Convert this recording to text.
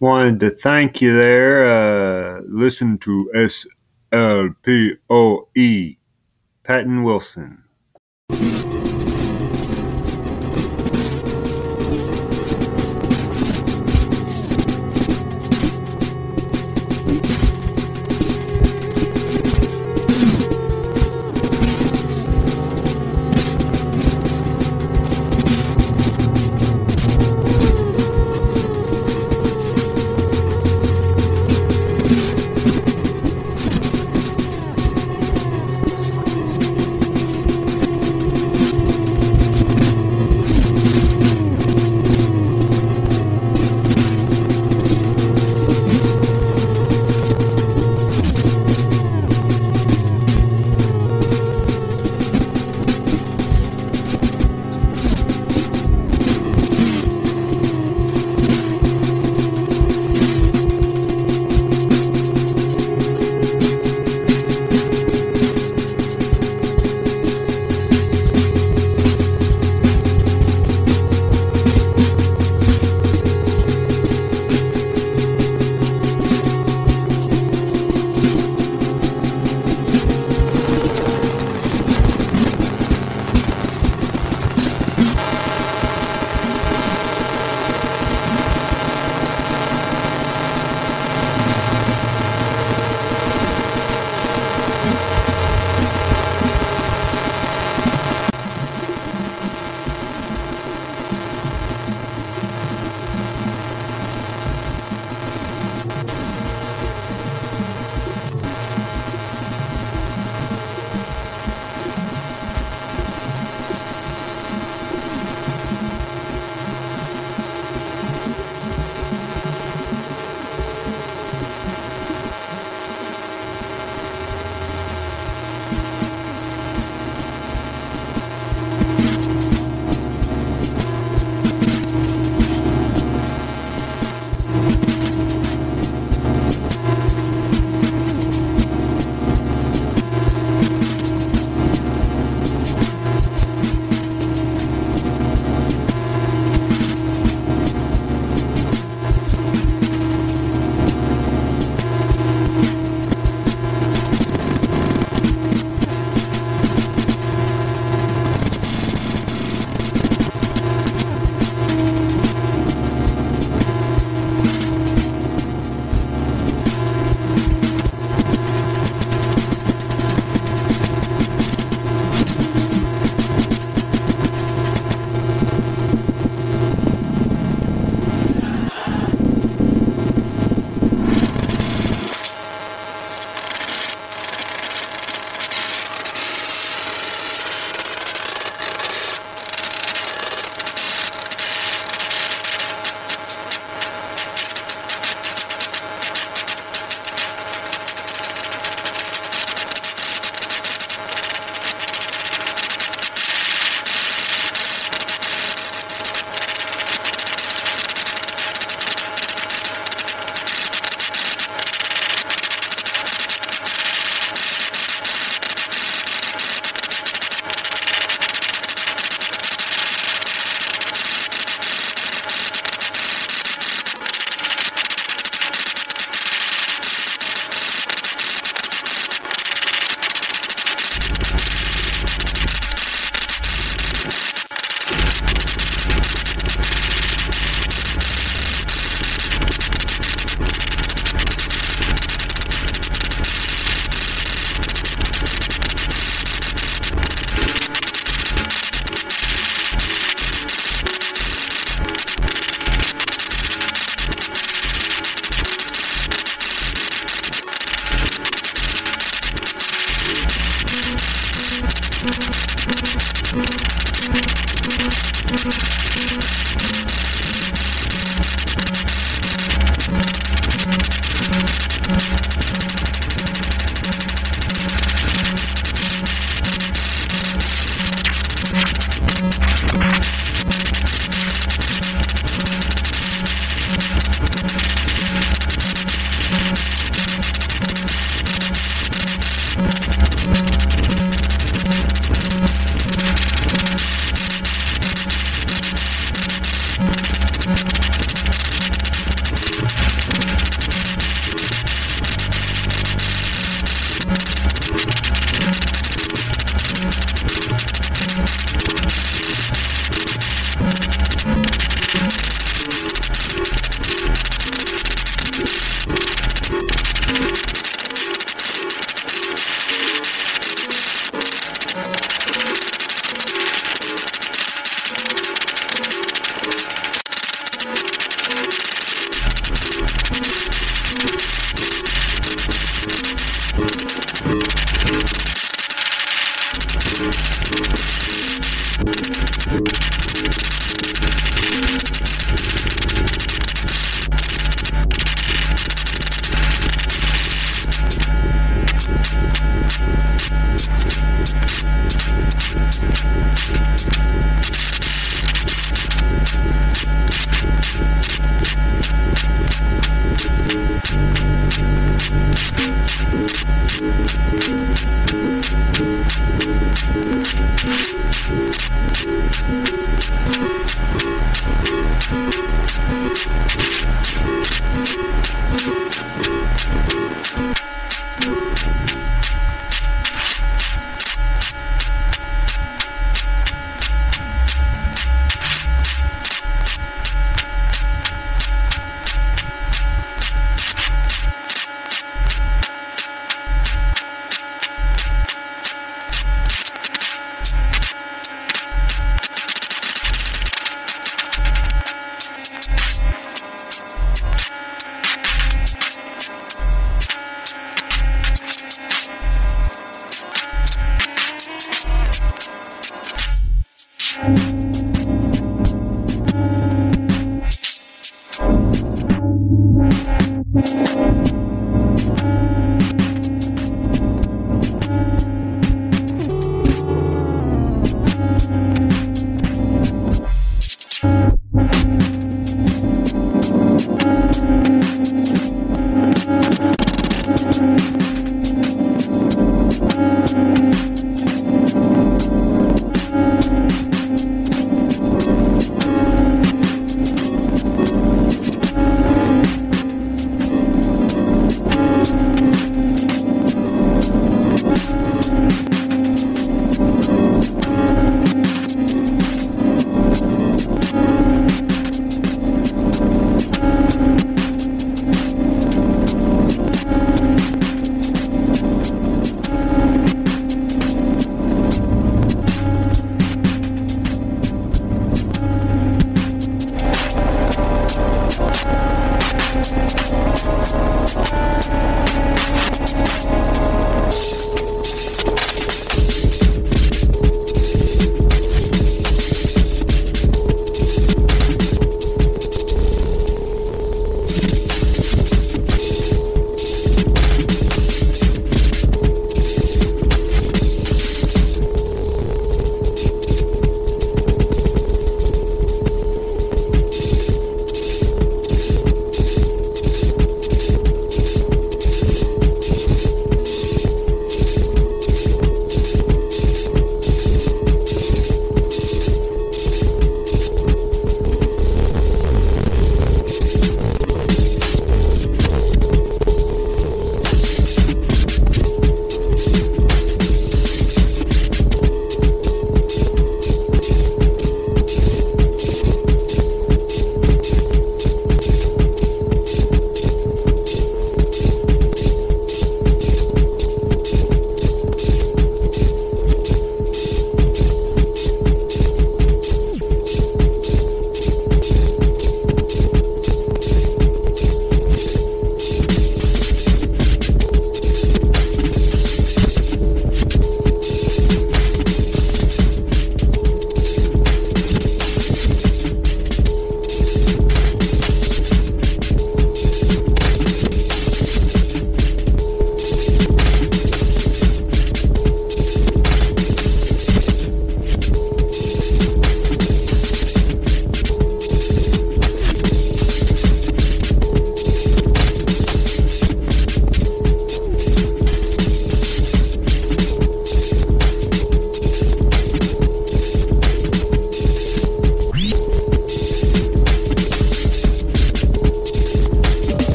Wanted to thank you there. Uh, listen to SLPOE, Patton Wilson.